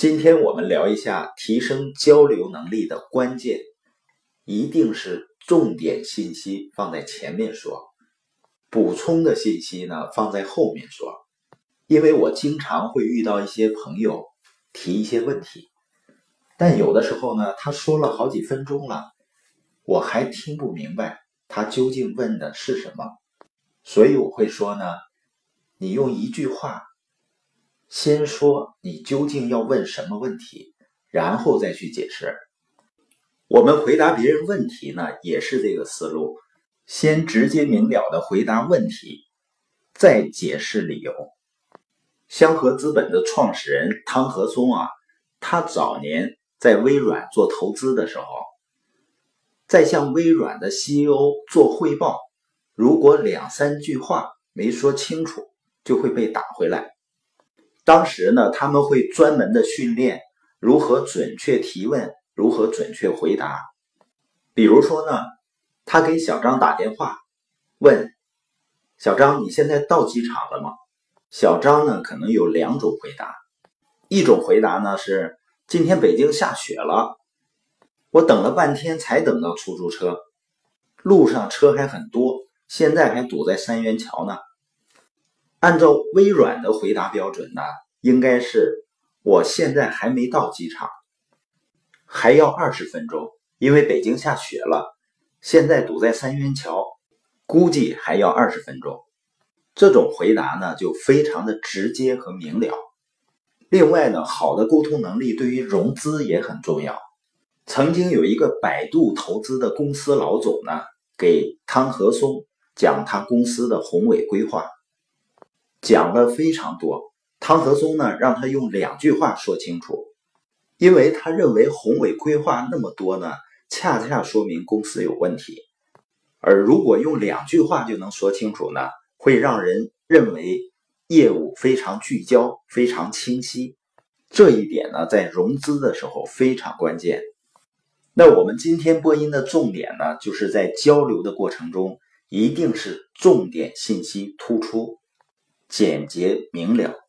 今天我们聊一下提升交流能力的关键，一定是重点信息放在前面说，补充的信息呢放在后面说。因为我经常会遇到一些朋友提一些问题，但有的时候呢，他说了好几分钟了，我还听不明白他究竟问的是什么，所以我会说呢，你用一句话。先说你究竟要问什么问题，然后再去解释。我们回答别人问题呢，也是这个思路，先直接明了的回答问题，再解释理由。香河资本的创始人汤和松啊，他早年在微软做投资的时候，在向微软的 CEO 做汇报，如果两三句话没说清楚，就会被打回来。当时呢，他们会专门的训练如何准确提问，如何准确回答。比如说呢，他给小张打电话，问小张：“你现在到机场了吗？”小张呢，可能有两种回答，一种回答呢是：“今天北京下雪了，我等了半天才等到出租车，路上车还很多，现在还堵在三元桥呢。”按照微软的回答标准呢，应该是我现在还没到机场，还要二十分钟，因为北京下雪了，现在堵在三元桥，估计还要二十分钟。这种回答呢，就非常的直接和明了。另外呢，好的沟通能力对于融资也很重要。曾经有一个百度投资的公司老总呢，给汤和松讲他公司的宏伟规划。讲了非常多，汤和松呢让他用两句话说清楚，因为他认为宏伟规划那么多呢，恰恰说明公司有问题，而如果用两句话就能说清楚呢，会让人认为业务非常聚焦、非常清晰。这一点呢，在融资的时候非常关键。那我们今天播音的重点呢，就是在交流的过程中，一定是重点信息突出。简洁明了。